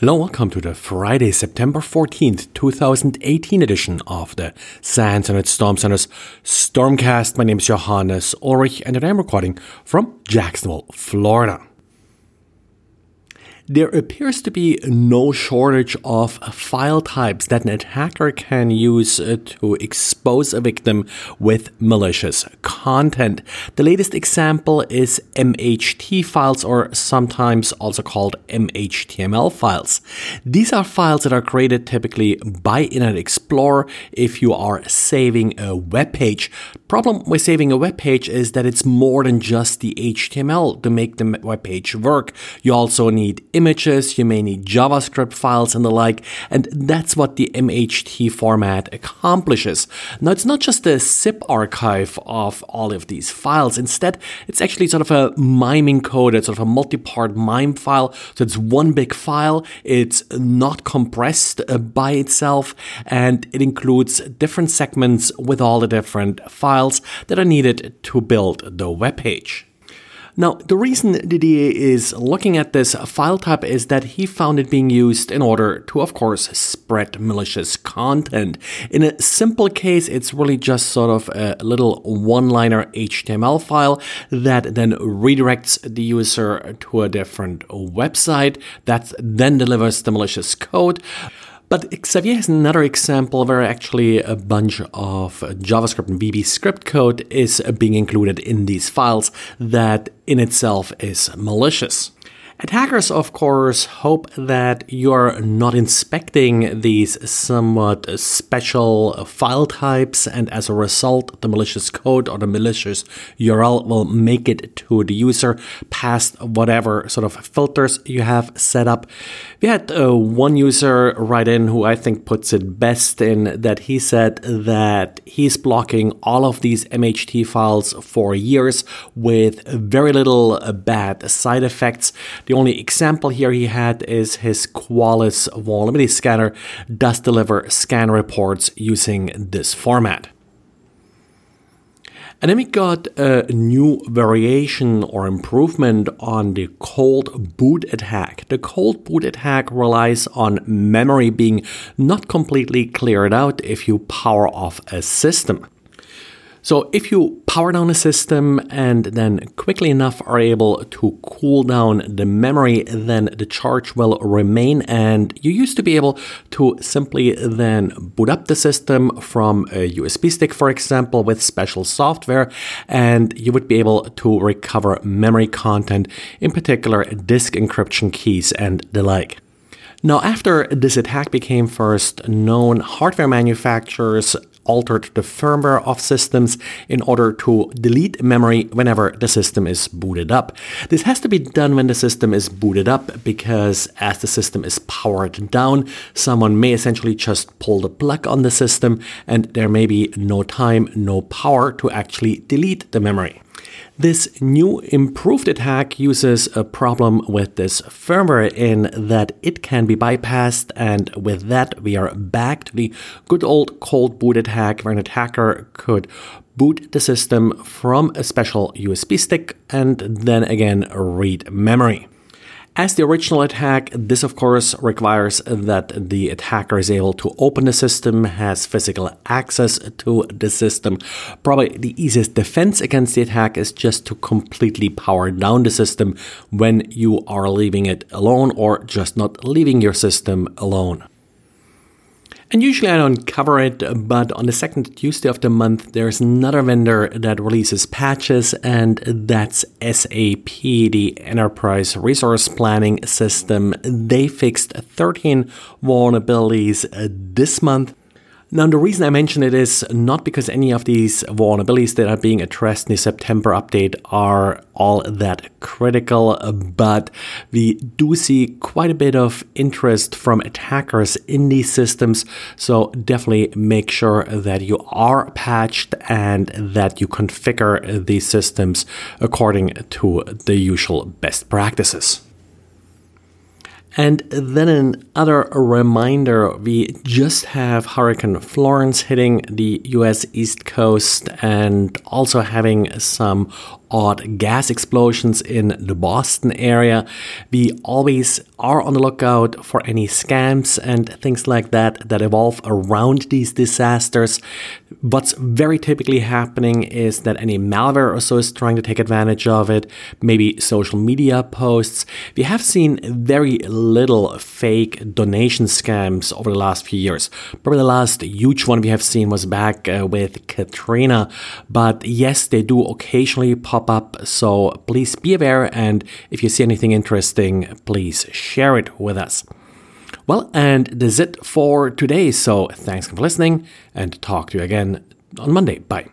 Hello, welcome to the Friday, September 14th, 2018 edition of the SANS and Storm Center's Stormcast. My name is Johannes Ulrich and I'm recording from Jacksonville, Florida. There appears to be no shortage of file types that an attacker can use uh, to expose a victim with malicious content. The latest example is MHT files, or sometimes also called MHTML files. These are files that are created typically by Internet Explorer if you are saving a web page. Problem with saving a web page is that it's more than just the HTML to make the web page work. You also need images, you may need JavaScript files and the like, and that's what the MHT format accomplishes. Now, it's not just a zip archive of all of these files. Instead, it's actually sort of a miming code, it's sort of a multi-part MIME file. So it's one big file. It's not compressed uh, by itself, and it includes different segments with all the different files files that are needed to build the web page. Now, the reason Didier is looking at this file type is that he found it being used in order to, of course, spread malicious content. In a simple case, it's really just sort of a little one liner HTML file that then redirects the user to a different website that then delivers the malicious code. But Xavier has another example where actually a bunch of JavaScript and VB script code is being included in these files that in itself is malicious. Attackers, of course, hope that you're not inspecting these somewhat special file types, and as a result, the malicious code or the malicious URL will make it to the user past whatever sort of filters you have set up. We had uh, one user write in who I think puts it best in that he said that he's blocking all of these MHT files for years with very little bad side effects. The only example here he had is his Qualys vulnerability scanner does deliver scan reports using this format. And then we got a new variation or improvement on the cold boot attack. The cold boot attack relies on memory being not completely cleared out if you power off a system. So if you power down a system and then quickly enough are able to cool down the memory, then the charge will remain. And you used to be able to simply then boot up the system from a USB stick, for example, with special software, and you would be able to recover memory content, in particular disk encryption keys and the like. Now, after this attack became first known, hardware manufacturers altered the firmware of systems in order to delete memory whenever the system is booted up. This has to be done when the system is booted up because as the system is powered down, someone may essentially just pull the plug on the system and there may be no time, no power to actually delete the memory. This new improved attack uses a problem with this firmware in that it can be bypassed, and with that, we are back to the good old cold boot attack where an attacker could boot the system from a special USB stick and then again read memory. As the original attack, this of course requires that the attacker is able to open the system, has physical access to the system. Probably the easiest defense against the attack is just to completely power down the system when you are leaving it alone or just not leaving your system alone. And usually I don't cover it, but on the second Tuesday of the month, there's another vendor that releases patches, and that's SAP, the Enterprise Resource Planning System. They fixed 13 vulnerabilities uh, this month. Now, the reason I mention it is not because any of these vulnerabilities that are being addressed in the September update are all that critical, but we do see quite a bit of interest from attackers in these systems. So definitely make sure that you are patched and that you configure these systems according to the usual best practices. And then another reminder we just have Hurricane Florence hitting the US East Coast and also having some odd gas explosions in the Boston area. We always are on the lookout for any scams and things like that that evolve around these disasters. What's very typically happening is that any malware or so is trying to take advantage of it, maybe social media posts. We have seen very little fake donation scams over the last few years. Probably the last huge one we have seen was back uh, with Katrina, but yes, they do occasionally pop up, so please be aware and if you see anything interesting, please share it with us. Well, and that's it for today. So thanks for listening and talk to you again on Monday. Bye.